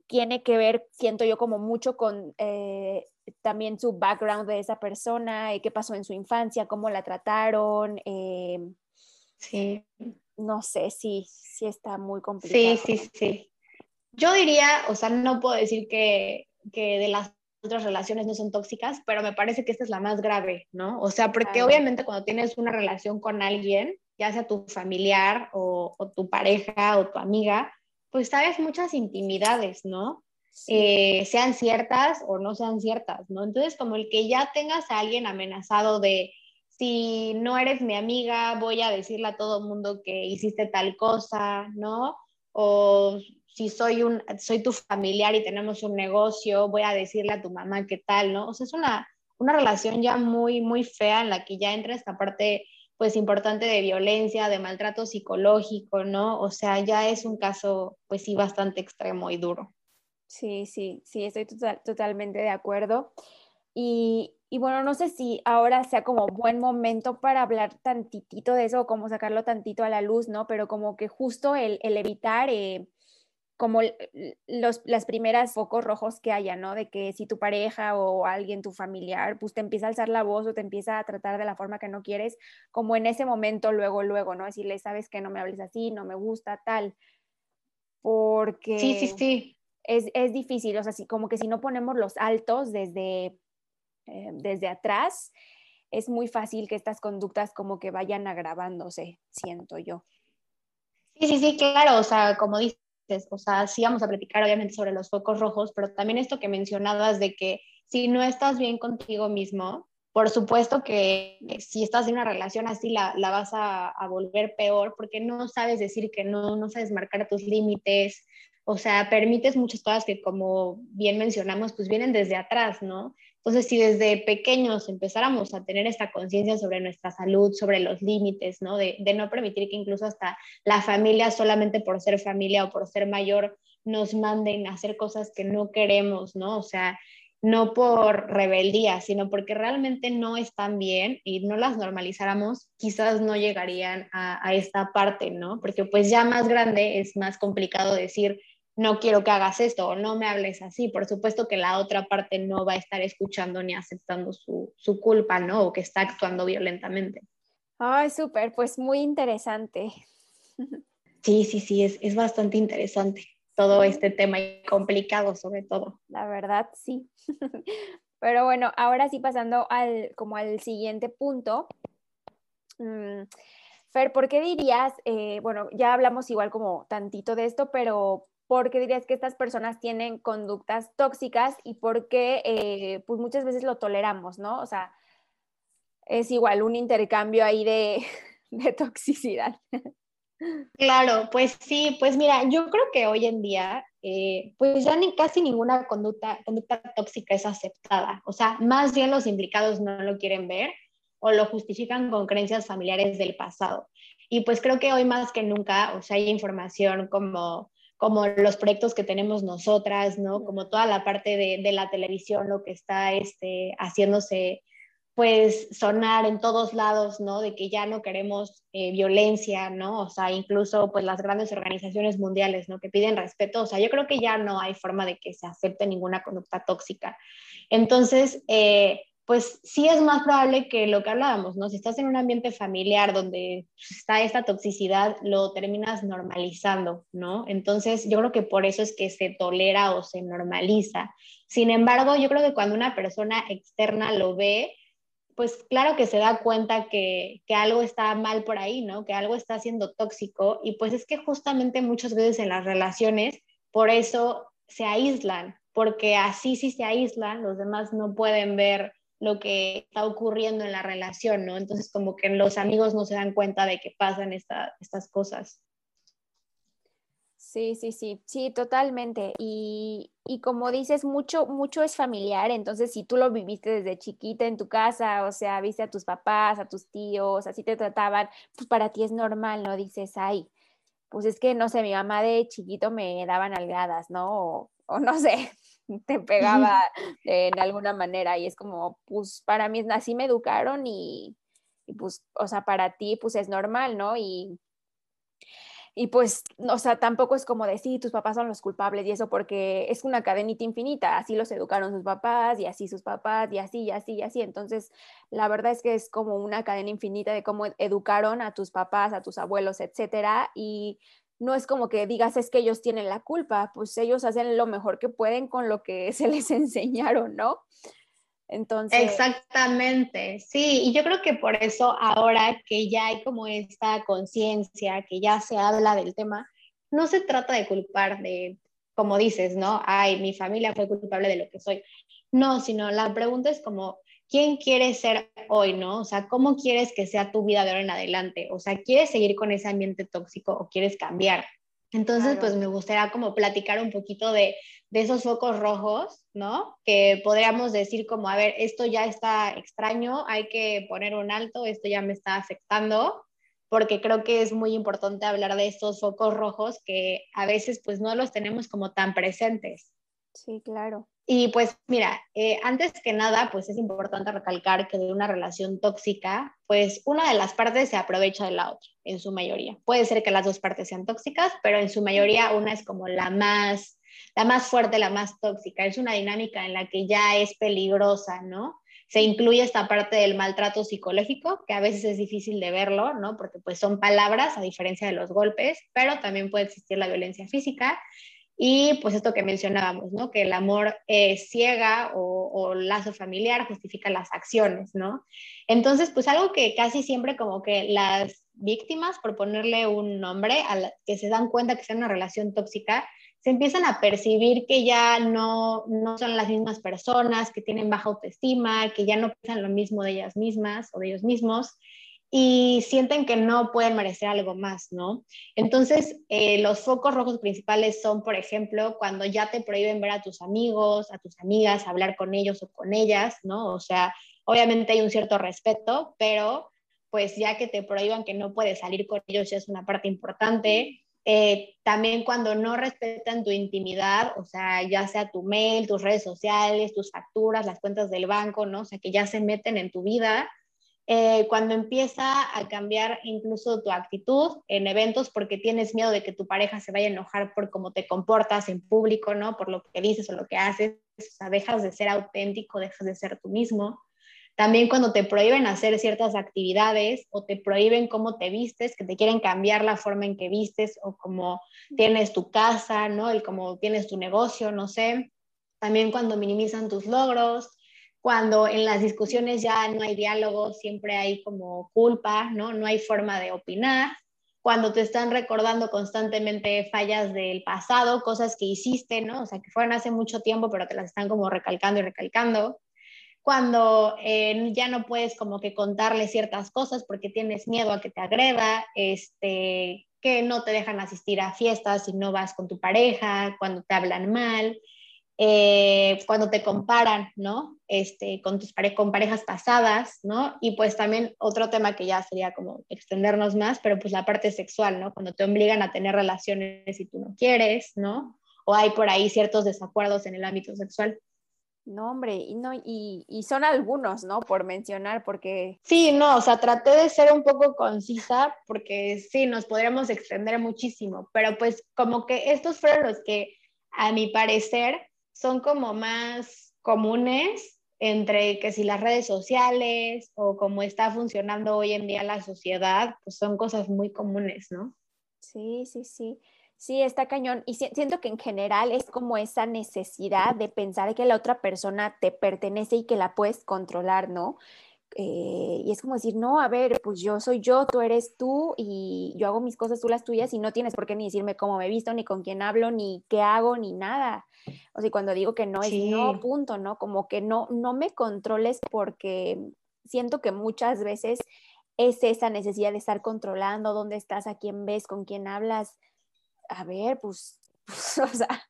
tiene que ver, siento yo, como mucho con eh, también su background de esa persona, qué pasó en su infancia, cómo la trataron. Eh, sí. No sé, sí, sí está muy complicado. Sí, sí, sí. Yo diría, o sea, no puedo decir que, que de las otras relaciones no son tóxicas, pero me parece que esta es la más grave, ¿no? O sea, porque obviamente cuando tienes una relación con alguien, ya sea tu familiar o, o tu pareja o tu amiga, pues sabes muchas intimidades, ¿no? Eh, sean ciertas o no sean ciertas, ¿no? Entonces, como el que ya tengas a alguien amenazado de, si no eres mi amiga, voy a decirle a todo el mundo que hiciste tal cosa, ¿no? O si soy, un, soy tu familiar y tenemos un negocio, voy a decirle a tu mamá qué tal, ¿no? O sea, es una, una relación ya muy, muy fea en la que ya entra esta parte pues importante de violencia, de maltrato psicológico, ¿no? O sea, ya es un caso pues sí bastante extremo y duro. Sí, sí, sí, estoy totalmente de acuerdo. Y, y, bueno, no sé si ahora sea como buen momento para hablar tantitito de eso o como sacarlo tantito a la luz, ¿no? Pero como que justo el, el evitar eh, como los, las primeras focos rojos que haya, ¿no? De que si tu pareja o alguien, tu familiar, pues te empieza a alzar la voz o te empieza a tratar de la forma que no quieres, como en ese momento, luego, luego, ¿no? Decirle, sabes que no me hables así, no me gusta, tal. Porque... Sí, sí, sí. Es, es difícil, o sea, si, como que si no ponemos los altos desde, eh, desde atrás, es muy fácil que estas conductas como que vayan agravándose, siento yo. Sí, sí, sí, claro, o sea, como dices, o sea, sí vamos a platicar obviamente sobre los focos rojos, pero también esto que mencionabas de que si no estás bien contigo mismo, por supuesto que si estás en una relación así la, la vas a, a, volver peor porque no sabes decir que no, no sabes marcar tus límites, o sea, permites muchas cosas que como bien mencionamos, pues vienen desde atrás, ¿no? Entonces, si desde pequeños empezáramos a tener esta conciencia sobre nuestra salud, sobre los límites, ¿no? De, de, no permitir que incluso hasta la familia, solamente por ser familia o por ser mayor, nos manden a hacer cosas que no queremos, ¿no? O sea, no por rebeldía, sino porque realmente no están bien y no las normalizáramos, quizás no llegarían a, a esta parte, ¿no? Porque pues ya más grande es más complicado decir, no quiero que hagas esto o no me hables así. Por supuesto que la otra parte no va a estar escuchando ni aceptando su, culpa, ¿no? O que está actuando violentamente. Ay, súper, pues muy interesante. Sí, sí, sí, es, es bastante interesante todo este tema y complicado sobre todo. La verdad, sí. Pero bueno, ahora sí pasando al, como al siguiente punto. Mm, Fer, ¿por qué dirías, eh, bueno, ya hablamos igual como tantito de esto, pero ¿por qué dirías que estas personas tienen conductas tóxicas y por qué eh, pues muchas veces lo toleramos, ¿no? O sea, es igual un intercambio ahí de, de toxicidad. Claro, pues sí, pues mira, yo creo que hoy en día, eh, pues ya ni casi ninguna conducta, conducta tóxica es aceptada. O sea, más bien los implicados no lo quieren ver o lo justifican con creencias familiares del pasado. Y pues creo que hoy más que nunca, o sea, hay información como, como los proyectos que tenemos nosotras, ¿no? Como toda la parte de, de la televisión, lo que está este, haciéndose pues sonar en todos lados, ¿no? De que ya no queremos eh, violencia, ¿no? O sea, incluso pues las grandes organizaciones mundiales, ¿no? Que piden respeto, o sea, yo creo que ya no hay forma de que se acepte ninguna conducta tóxica. Entonces, eh, pues sí es más probable que lo que hablábamos, ¿no? Si estás en un ambiente familiar donde está esta toxicidad, lo terminas normalizando, ¿no? Entonces, yo creo que por eso es que se tolera o se normaliza. Sin embargo, yo creo que cuando una persona externa lo ve, pues claro que se da cuenta que, que, algo está mal por ahí, ¿no? Que algo está siendo tóxico y pues es que justamente muchas veces en las relaciones por eso se aíslan, porque así si se aíslan, los demás no pueden ver lo que está ocurriendo en la relación, ¿no? Entonces como que los amigos no se dan cuenta de que pasan estas cosas. Sí, sí, sí, sí, totalmente. Y, y, como dices, mucho, mucho es familiar, entonces si tú lo viviste desde chiquita en tu casa, o sea, viste a tus papás, a tus tíos, así te trataban, pues para ti es normal, ¿no? Dices, ay, pues es que, no sé, mi mamá de chiquito me daba nalgadas, ¿no? O, no sé, te pegaba en alguna manera y es como, pues para mí así me educaron y, y pues, o sea, para ti pues es normal, ¿no? Y y pues, o sea, tampoco es como decir, tus papás son los culpables y eso, porque es una cadenita infinita, así los educaron sus papás y así sus papás y así y así y así. Entonces, la verdad es que es como una cadena infinita de cómo educaron a tus papás, a tus abuelos, etcétera. Y no es como que digas es que ellos tienen la culpa, pues ellos hacen lo mejor que pueden con lo que se les enseñaron, ¿no? Entonces... Exactamente, sí, y yo creo que por eso ahora que ya hay como esta conciencia, que ya se habla del tema, no se trata de culpar de, como dices, ¿no? Ay, mi familia fue culpable de lo que soy. No, sino la pregunta es como, ¿quién quieres ser hoy, no? O sea, ¿cómo quieres que sea tu vida de ahora en adelante? O sea, ¿quieres seguir con ese ambiente tóxico o quieres cambiar? Entonces, pues me gustaría como platicar un poquito de, de, esos focos rojos, ¿no? Que podríamos decir como, a ver, esto ya está extraño, hay que poner un alto, esto ya me está afectando, porque creo que es muy importante hablar de estos focos rojos que a veces pues no los tenemos como tan presentes. Sí, claro. Y pues mira, eh, antes que nada, pues es importante recalcar que de una relación tóxica, pues una de las partes se aprovecha de la otra, en su mayoría. Puede ser que las dos partes sean tóxicas, pero en su mayoría una es como la más, la más fuerte, la más tóxica. Es una dinámica en la que ya es peligrosa, ¿no? Se incluye esta parte del maltrato psicológico, que a veces es difícil de verlo, ¿no? Porque pues son palabras a diferencia de los golpes, pero también puede existir la violencia física y pues esto que mencionábamos, ¿no? Que el amor eh, ciega o, o, lazo familiar justifica las acciones, ¿no? Entonces, pues algo que casi siempre como que las víctimas, por ponerle un nombre, a que se dan cuenta que está en una relación tóxica, se empiezan a percibir que ya no, no son las mismas personas, que tienen baja autoestima, que ya no piensan lo mismo de ellas mismas o de ellos mismos y sienten que no pueden merecer algo más, ¿no? Entonces, eh, los focos rojos principales son, por ejemplo, cuando ya te prohíben ver a tus amigos, a tus amigas, hablar con ellos o con ellas, ¿no? O sea, obviamente hay un cierto respeto, pero pues ya que te prohíban que no puedes salir con ellos ya es una parte importante. Eh, también cuando no respetan tu intimidad, o sea, ya sea tu mail, tus redes sociales, tus facturas, las cuentas del banco, ¿no? O sea, que ya se meten en tu vida eh, cuando empieza a cambiar incluso tu actitud en eventos porque tienes miedo de que tu pareja se vaya a enojar por cómo te comportas en público, ¿no? Por lo que dices o lo que haces, o sea, dejas de ser auténtico, dejas de ser tú mismo. También cuando te prohíben hacer ciertas actividades o te prohíben cómo te vistes, que te quieren cambiar la forma en que vistes o cómo tienes tu casa, ¿no? El cómo tienes tu negocio, no sé. También cuando minimizan tus logros, cuando en las discusiones ya no hay diálogo, siempre hay como culpa, ¿no? No hay forma de opinar. Cuando te están recordando constantemente fallas del pasado, cosas que hiciste, ¿no? O sea, que fueron hace mucho tiempo, pero te las están como recalcando y recalcando. Cuando eh, ya no puedes como que contarle ciertas cosas porque tienes miedo a que te agreda, este, que no te dejan asistir a fiestas si no vas con tu pareja, cuando te hablan mal, eh, cuando te comparan, ¿no? Este, con tus con parejas pasadas, ¿no? Y pues también otro tema que ya sería como extendernos más, pero pues la parte sexual, ¿no? Cuando te obligan a tener relaciones y tú no quieres, ¿no? O hay por ahí ciertos desacuerdos en el ámbito sexual. No, hombre, y, no, y, y, son algunos, ¿no? Por mencionar, porque... Sí, no, o sea, traté de ser un poco concisa, porque sí, nos podríamos extender muchísimo, pero pues como que estos fueron los que, a mi parecer, son como más comunes entre que si las redes sociales o cómo está funcionando hoy en día la sociedad, pues son cosas muy comunes, ¿no? Sí, sí, sí. Sí, está cañón. Y siento que en general es como esa necesidad de pensar que la otra persona te pertenece y que la puedes controlar, ¿no? Eh, y es como decir, no, a ver, pues yo soy yo, tú eres tú y yo hago mis cosas, tú las tuyas y no tienes por qué ni decirme cómo me he visto, ni con quién hablo, ni qué hago, ni nada. O sea, cuando digo que no es no, punto, ¿no? Como que no, no me controles porque siento que muchas veces es esa necesidad de estar controlando dónde estás, a quién ves, con quién hablas. A ver, pues, pues o sea,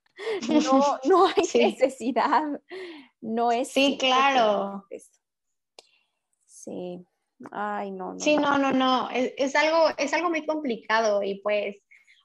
no, no hay necesidad. No es. Sí, claro. Sí. Ay, no, no. Sí, no, no, no. Es, algo, es algo muy complicado y pues,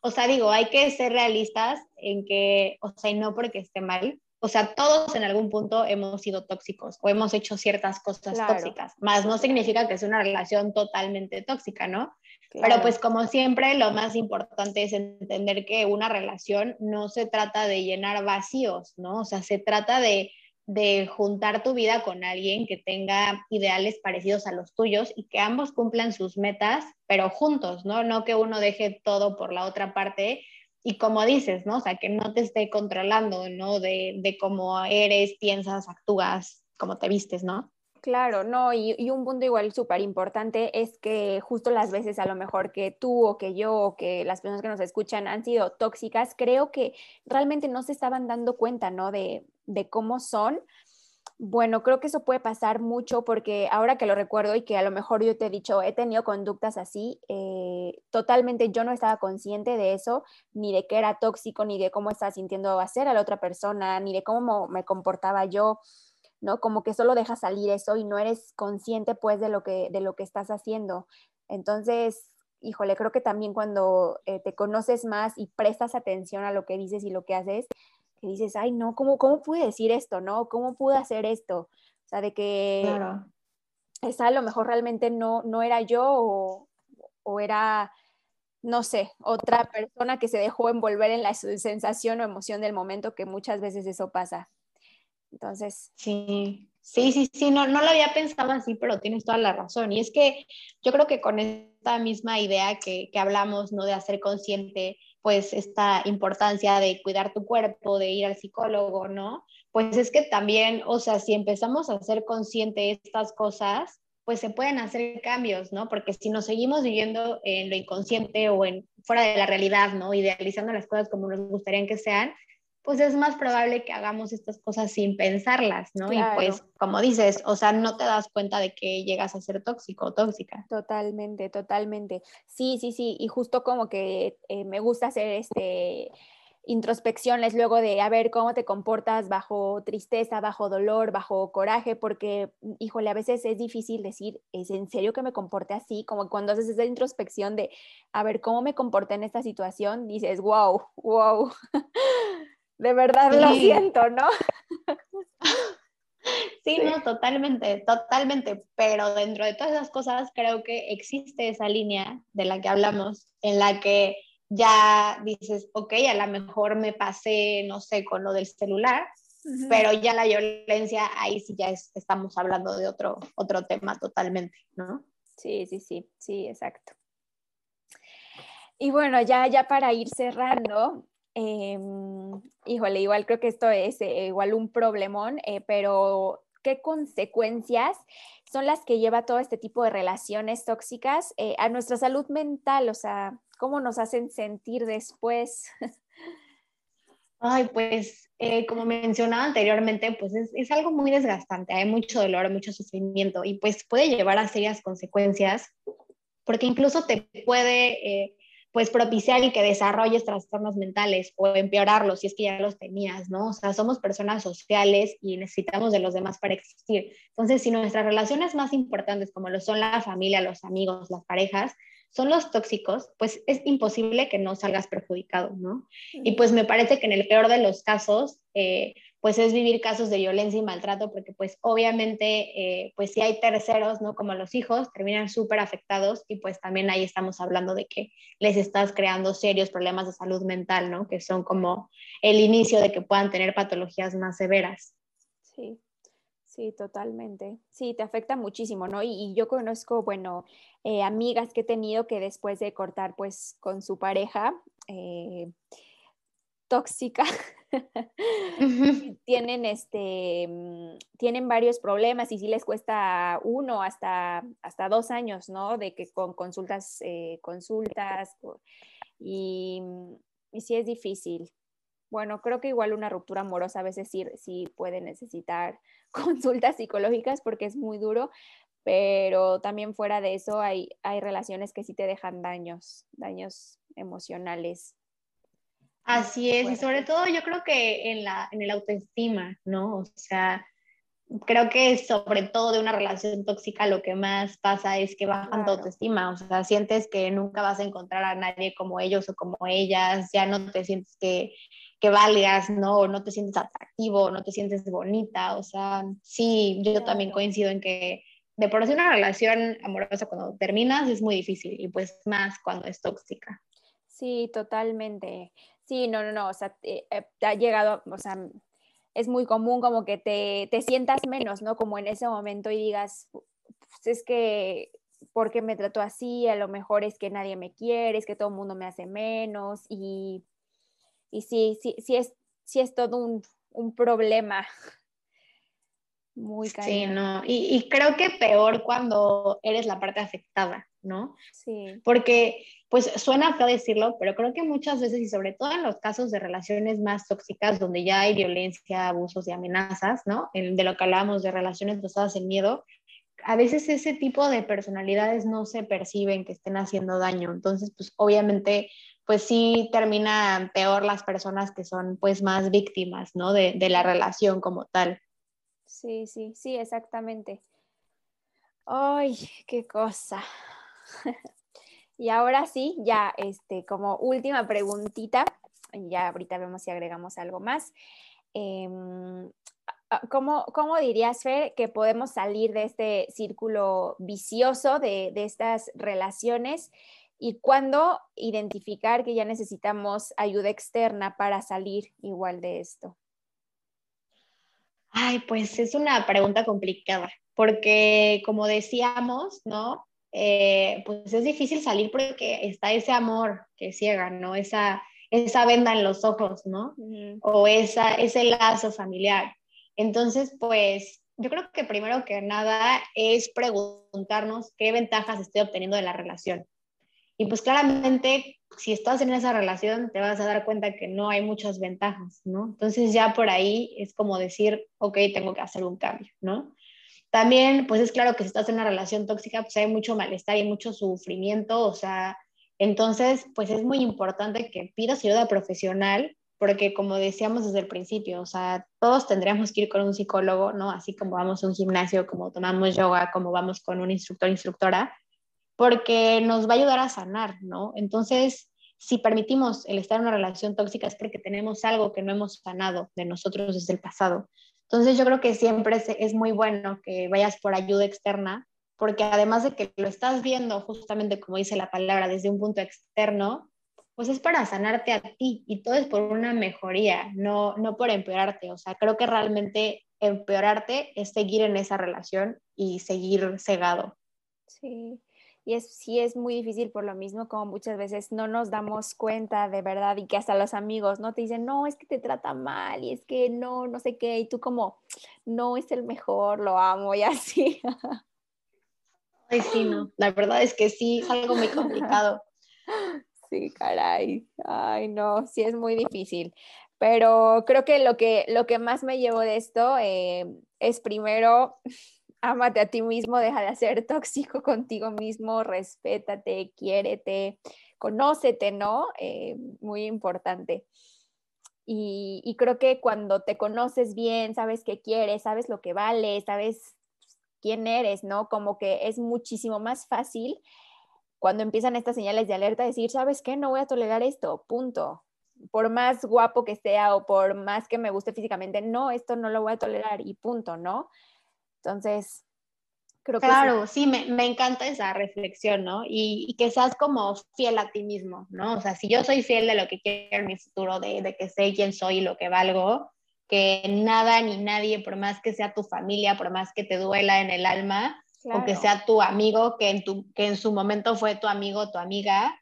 o sea, digo, hay que ser realistas en que, o sea, y no porque esté mal. O sea, todos en algún punto hemos sido tóxicos o hemos hecho ciertas cosas tóxicas, más no significa que sea una relación totalmente tóxica, ¿no? Pero pues como siempre, lo más importante es entender que una relación no se trata de llenar vacíos, ¿no? O sea, se trata de de juntar tu vida con alguien que tenga ideales parecidos a los tuyos y que ambos cumplan sus metas, pero juntos, ¿no? No que uno deje todo por la otra parte y como dices, ¿no? O sea, que no te esté controlando, ¿no? De, de cómo eres, piensas, actúas, cómo te vistes, ¿no? Claro, no, y, un punto igual súper importante es que justo las veces a lo mejor que tú o que yo o que las personas que nos escuchan han sido tóxicas, creo que realmente no se estaban dando cuenta, ¿no? De, de cómo son. Bueno, creo que eso puede pasar mucho porque ahora que lo recuerdo y que a lo mejor yo te he dicho, he tenido conductas así, eh, totalmente yo no estaba consciente de eso, ni de que era tóxico, ni de cómo estaba sintiendo hacer a la otra persona, ni de cómo me comportaba yo. ¿No? Como que solo dejas salir eso y no eres consciente pues de lo que, de lo que estás haciendo. Entonces, híjole, creo que también cuando eh, te conoces más y prestas atención a lo que dices y lo que haces, que dices, ay, no, ¿cómo, cómo pude decir esto, no? ¿Cómo pude hacer esto? O sea, de que claro. esa a lo mejor realmente no, no era yo o, o era, no sé, otra persona que se dejó envolver en la sensación o emoción del momento, que muchas veces eso pasa. Entonces. Sí, sí, sí, sí, no, no lo había pensado así, pero tienes toda la razón. Y es que yo creo que con esta misma idea que, que hablamos, ¿no? De hacer consciente, pues, esta importancia de cuidar tu cuerpo, de ir al psicólogo, ¿no? Pues es que también, o sea, si empezamos a hacer consciente estas cosas, pues se pueden hacer cambios, ¿no? Porque si nos seguimos viviendo en lo inconsciente o en fuera de la realidad, ¿no? Idealizando las cosas como nos gustaría que sean, pues es más probable que hagamos estas cosas sin pensarlas, ¿no? Y pues, como dices, o sea, no te das cuenta de que llegas a ser tóxico o tóxica. Totalmente, totalmente. Sí, sí, sí, y justo como que eh, me gusta hacer este introspecciones luego de a ver cómo te comportas bajo tristeza, bajo dolor, bajo coraje, porque, híjole, a veces es difícil decir, ¿es en serio que me comporte así? Como cuando haces esa introspección de a ver cómo me comporté en esta situación, dices, wow, wow. de verdad lo siento, ¿no? Sí, no, totalmente, totalmente, pero dentro de todas esas cosas creo que existe esa línea de la que hablamos, en la que ya dices, ok, a lo mejor me pasé, no sé, con lo del celular, pero ya la violencia, ahí sí ya estamos hablando de otro, otro tema totalmente, ¿no? Sí, sí, sí, sí, exacto. Y bueno, ya, ya para ir cerrando, eh, híjole, igual creo que esto es eh, igual un problemón, eh, pero qué consecuencias son las que lleva todo este tipo de relaciones tóxicas eh, a nuestra salud mental, o sea, cómo nos hacen sentir después. Ay, pues como mencionaba anteriormente, pues es, algo muy desgastante, hay mucho dolor, mucho sufrimiento y pues puede llevar a serias consecuencias porque incluso te puede pues propiciar el que desarrolles trastornos mentales o empeorarlos si es que ya los tenías, ¿no? O sea, somos personas sociales y necesitamos de los demás para existir. Entonces, si nuestras relaciones más importantes, como lo son la familia, los amigos, las parejas, son los tóxicos, pues es imposible que no salgas perjudicado, ¿no? Y pues me parece que en el peor de los casos, eh, pues es vivir casos de violencia y maltrato, porque pues obviamente, eh, pues si hay terceros, ¿no? Como los hijos, terminan súper afectados y pues también ahí estamos hablando de que les estás creando serios problemas de salud mental, ¿no? Que son como el inicio de que puedan tener patologías más severas. Sí. Sí, totalmente. Sí, te afecta muchísimo, ¿no? Y, yo conozco, bueno, eh, amigas que he tenido que después de cortar, pues, con su pareja eh, tóxica, tienen, este, mm, tienen varios problemas y sí les cuesta uno hasta, hasta dos años, ¿no? De que con consultas, eh, consultas, y, y sí es difícil. Bueno, creo que igual una ruptura amorosa a veces sí, sí puede necesitar consultas psicológicas porque es muy duro, pero también fuera de eso hay, hay relaciones que sí te dejan daños, daños emocionales. Así es, y sobre todo yo creo que en, la, en el autoestima, ¿no? O sea, creo que sobre todo de una relación tóxica lo que más pasa es que bajan tu autoestima, o sea, sientes que nunca vas a encontrar a nadie como ellos o como ellas, ya no te sientes que que valgas, ¿no? O no te sientes atractivo, no te sientes bonita, o sea, sí, yo también coincido en que de por sí una relación amorosa cuando terminas es muy difícil y pues más cuando es tóxica. Sí, totalmente. Sí, no, no, no, o sea, te, eh, ha llegado, o sea, es muy común como que te, te sientas menos, ¿no? Como en ese momento y digas, pues es que, ¿por qué me trato así? A lo mejor es que nadie me quiere, es que todo el mundo me hace menos y y sí, sí, sí es, sí es todo un, un problema. Muy caro. Sí, no, y, y, creo que peor cuando eres la parte afectada, ¿no? Sí. Porque, pues suena feo decirlo, pero creo que muchas veces, y sobre todo en los casos de relaciones más tóxicas, donde ya hay violencia, abusos y amenazas, ¿no? de lo que hablábamos de relaciones basadas en miedo, a veces ese tipo de personalidades no se perciben que estén haciendo daño. Entonces, pues obviamente pues sí terminan peor las personas que son pues más víctimas, ¿no? De, la relación como tal. Sí, sí, sí, exactamente. Ay, qué cosa. y ahora sí, ya este, como última preguntita, ya ahorita vemos si agregamos algo más. Em, ¿cómo, ¿cómo, dirías, Fer, que podemos salir de este círculo vicioso de estas relaciones y cuándo identificar que ya necesitamos ayuda externa para salir igual de esto. Ay, pues es una pregunta complicada, porque como decíamos, ¿no? Eh, pues es difícil salir porque está ese amor que ciega, ¿no? Esa, esa venda en los ojos, ¿no? O esa, ese lazo familiar. Entonces, pues yo creo que primero que nada es preguntarnos qué ventajas estoy obteniendo de la relación. Y pues claramente, si estás en esa relación, te vas a dar cuenta que no hay muchas ventajas, ¿no? Entonces ya por ahí es como decir, ok, tengo que hacer un cambio, ¿no? También, pues es claro que si estás en una relación tóxica, pues hay mucho malestar y mucho sufrimiento, o sea, entonces, pues es muy importante que pidas ayuda profesional, porque como decíamos desde el principio, o sea, todos tendríamos que ir con un psicólogo, ¿no? Así como vamos a un gimnasio, como tomamos yoga, como vamos con un instructor, instructora, porque nos va a ayudar a sanar, ¿no? Entonces, si permitimos el estar en una relación tóxica es porque tenemos algo que no hemos sanado de nosotros desde el pasado. Entonces, yo creo que siempre es, muy bueno que vayas por ayuda externa, porque además de que lo estás viendo justamente como dice la palabra desde un punto externo, pues es para sanarte a ti y todo es por una mejoría, no, no por empeorarte. O sea, creo que realmente empeorarte es seguir en esa relación y seguir cegado. Sí, Y es, sí es muy difícil por lo mismo, como muchas veces no nos damos cuenta de verdad y que hasta los amigos, ¿no? Te dicen, no, es que te trata mal y es que no, no sé qué, y tú como, no, es el mejor, lo amo y así. Ay, sí, no, la verdad es que sí, es algo muy complicado. Sí, caray, ay, no, sí es muy difícil. Pero creo que lo que, lo que más me llevo de esto eh, es primero ámate a ti mismo, deja de ser tóxico contigo mismo, respétate, quiérete, conócete, ¿no? Eh, muy importante. Y, y, creo que cuando te conoces bien, sabes qué quieres, sabes lo que vale, sabes quién eres, ¿no? Como que es muchísimo más fácil cuando empiezan estas señales de alerta decir, ¿sabes qué? No voy a tolerar esto, punto. Por más guapo que sea o por más que me guste físicamente, no, esto no lo voy a tolerar y punto, ¿no? Entonces, creo que... Claro, sí, me, me, encanta esa reflexión, ¿no? Y, y, que seas como fiel a ti mismo, ¿no? O sea, si yo soy fiel de lo que quiero en mi futuro, de, de que sé quién soy y lo que valgo, que nada ni nadie, por más que sea tu familia, por más que te duela en el alma, o que sea tu amigo, que en, tu, que en su momento fue tu amigo tu amiga,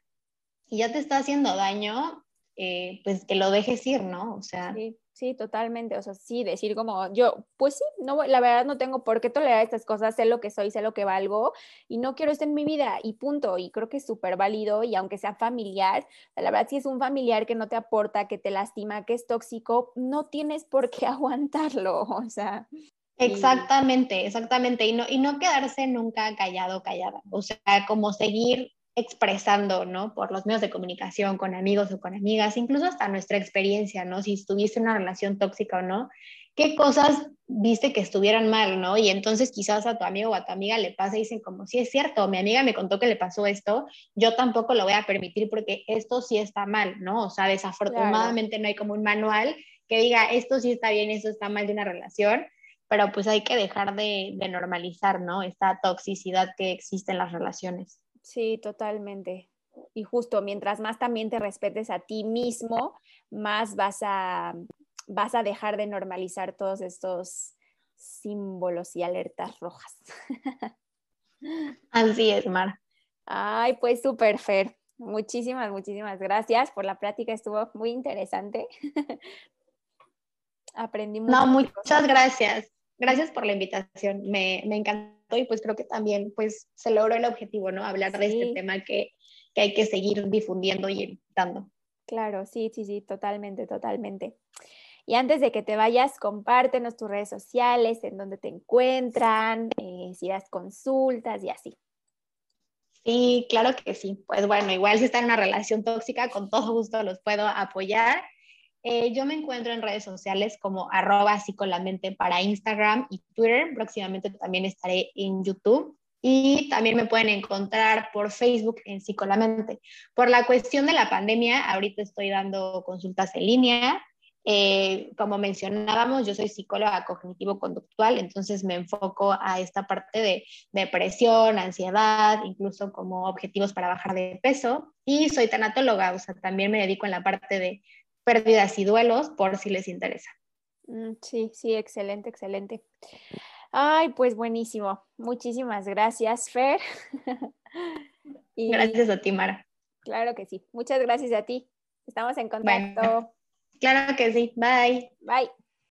y ya te está haciendo daño, eh, pues que lo dejes ir, ¿no? O sea, sí. Sí, totalmente. O sea, sí, decir como yo, pues sí, no, la verdad no tengo por qué tolerar estas cosas, sé lo que soy, sé lo que valgo y no quiero esto en mi vida y punto. Y creo que es súper válido y aunque sea familiar, la verdad si es un familiar que no te aporta, que te lastima, que es tóxico, no tienes por qué aguantarlo. O sea. Exactamente, exactamente. Y no, y no quedarse nunca callado, callada. O sea, como seguir expresando, ¿no? Por los medios de comunicación, con amigos o con amigas, incluso hasta nuestra experiencia, ¿no? Si estuviste en una relación tóxica o no, qué cosas viste que estuvieran mal, ¿no? Y entonces quizás a tu amigo o a tu amiga le pasa y dicen como, sí es cierto, mi amiga me contó que le pasó esto, yo tampoco lo voy a permitir porque esto sí está mal, ¿no? O sea, desafortunadamente no hay como un manual que diga, esto sí está bien, esto está mal de una relación, pero pues hay que dejar de, de normalizar, ¿no? Esta toxicidad que existe en las relaciones. Sí, totalmente. Y justo, mientras más también te respetes a ti mismo, más vas a, vas a dejar de normalizar todos estos símbolos y alertas rojas. Así es, Mar. Ay, pues súper, Fer. Muchísimas, muchísimas gracias por la plática. Estuvo muy interesante. Aprendí mucho. No, muchas gracias. Gracias por la invitación. Me, me encantó y pues creo que también pues se logró el objetivo, ¿no? Hablar de este tema que, que hay que seguir difundiendo y dando. Claro, sí, sí, sí, totalmente, totalmente. Y antes de que te vayas, compártenos tus redes sociales, en donde te encuentran, eh, si das consultas y así. Sí, claro que sí. Pues bueno, igual si están en una relación tóxica, con todo gusto los puedo apoyar. Eh, yo me encuentro en redes sociales como arroba psicolamente para Instagram y Twitter. Próximamente también estaré en YouTube. Y también me pueden encontrar por Facebook en Psicolamente. Por la cuestión de la pandemia, ahorita estoy dando consultas en línea. Eh, como mencionábamos, yo soy psicóloga cognitivo-conductual, entonces me enfoco a esta parte de depresión, ansiedad, incluso como objetivos para bajar de peso. Y soy tanatóloga, o sea, también me dedico en la parte de pérdidas y duelos por si les interesa. Mm, sí, sí, excelente, excelente. Ay, pues buenísimo. Muchísimas gracias, Fer. Gracias a ti, Mara. Claro que sí. Muchas gracias a ti. Estamos en contacto. claro que sí. Bye. Bye.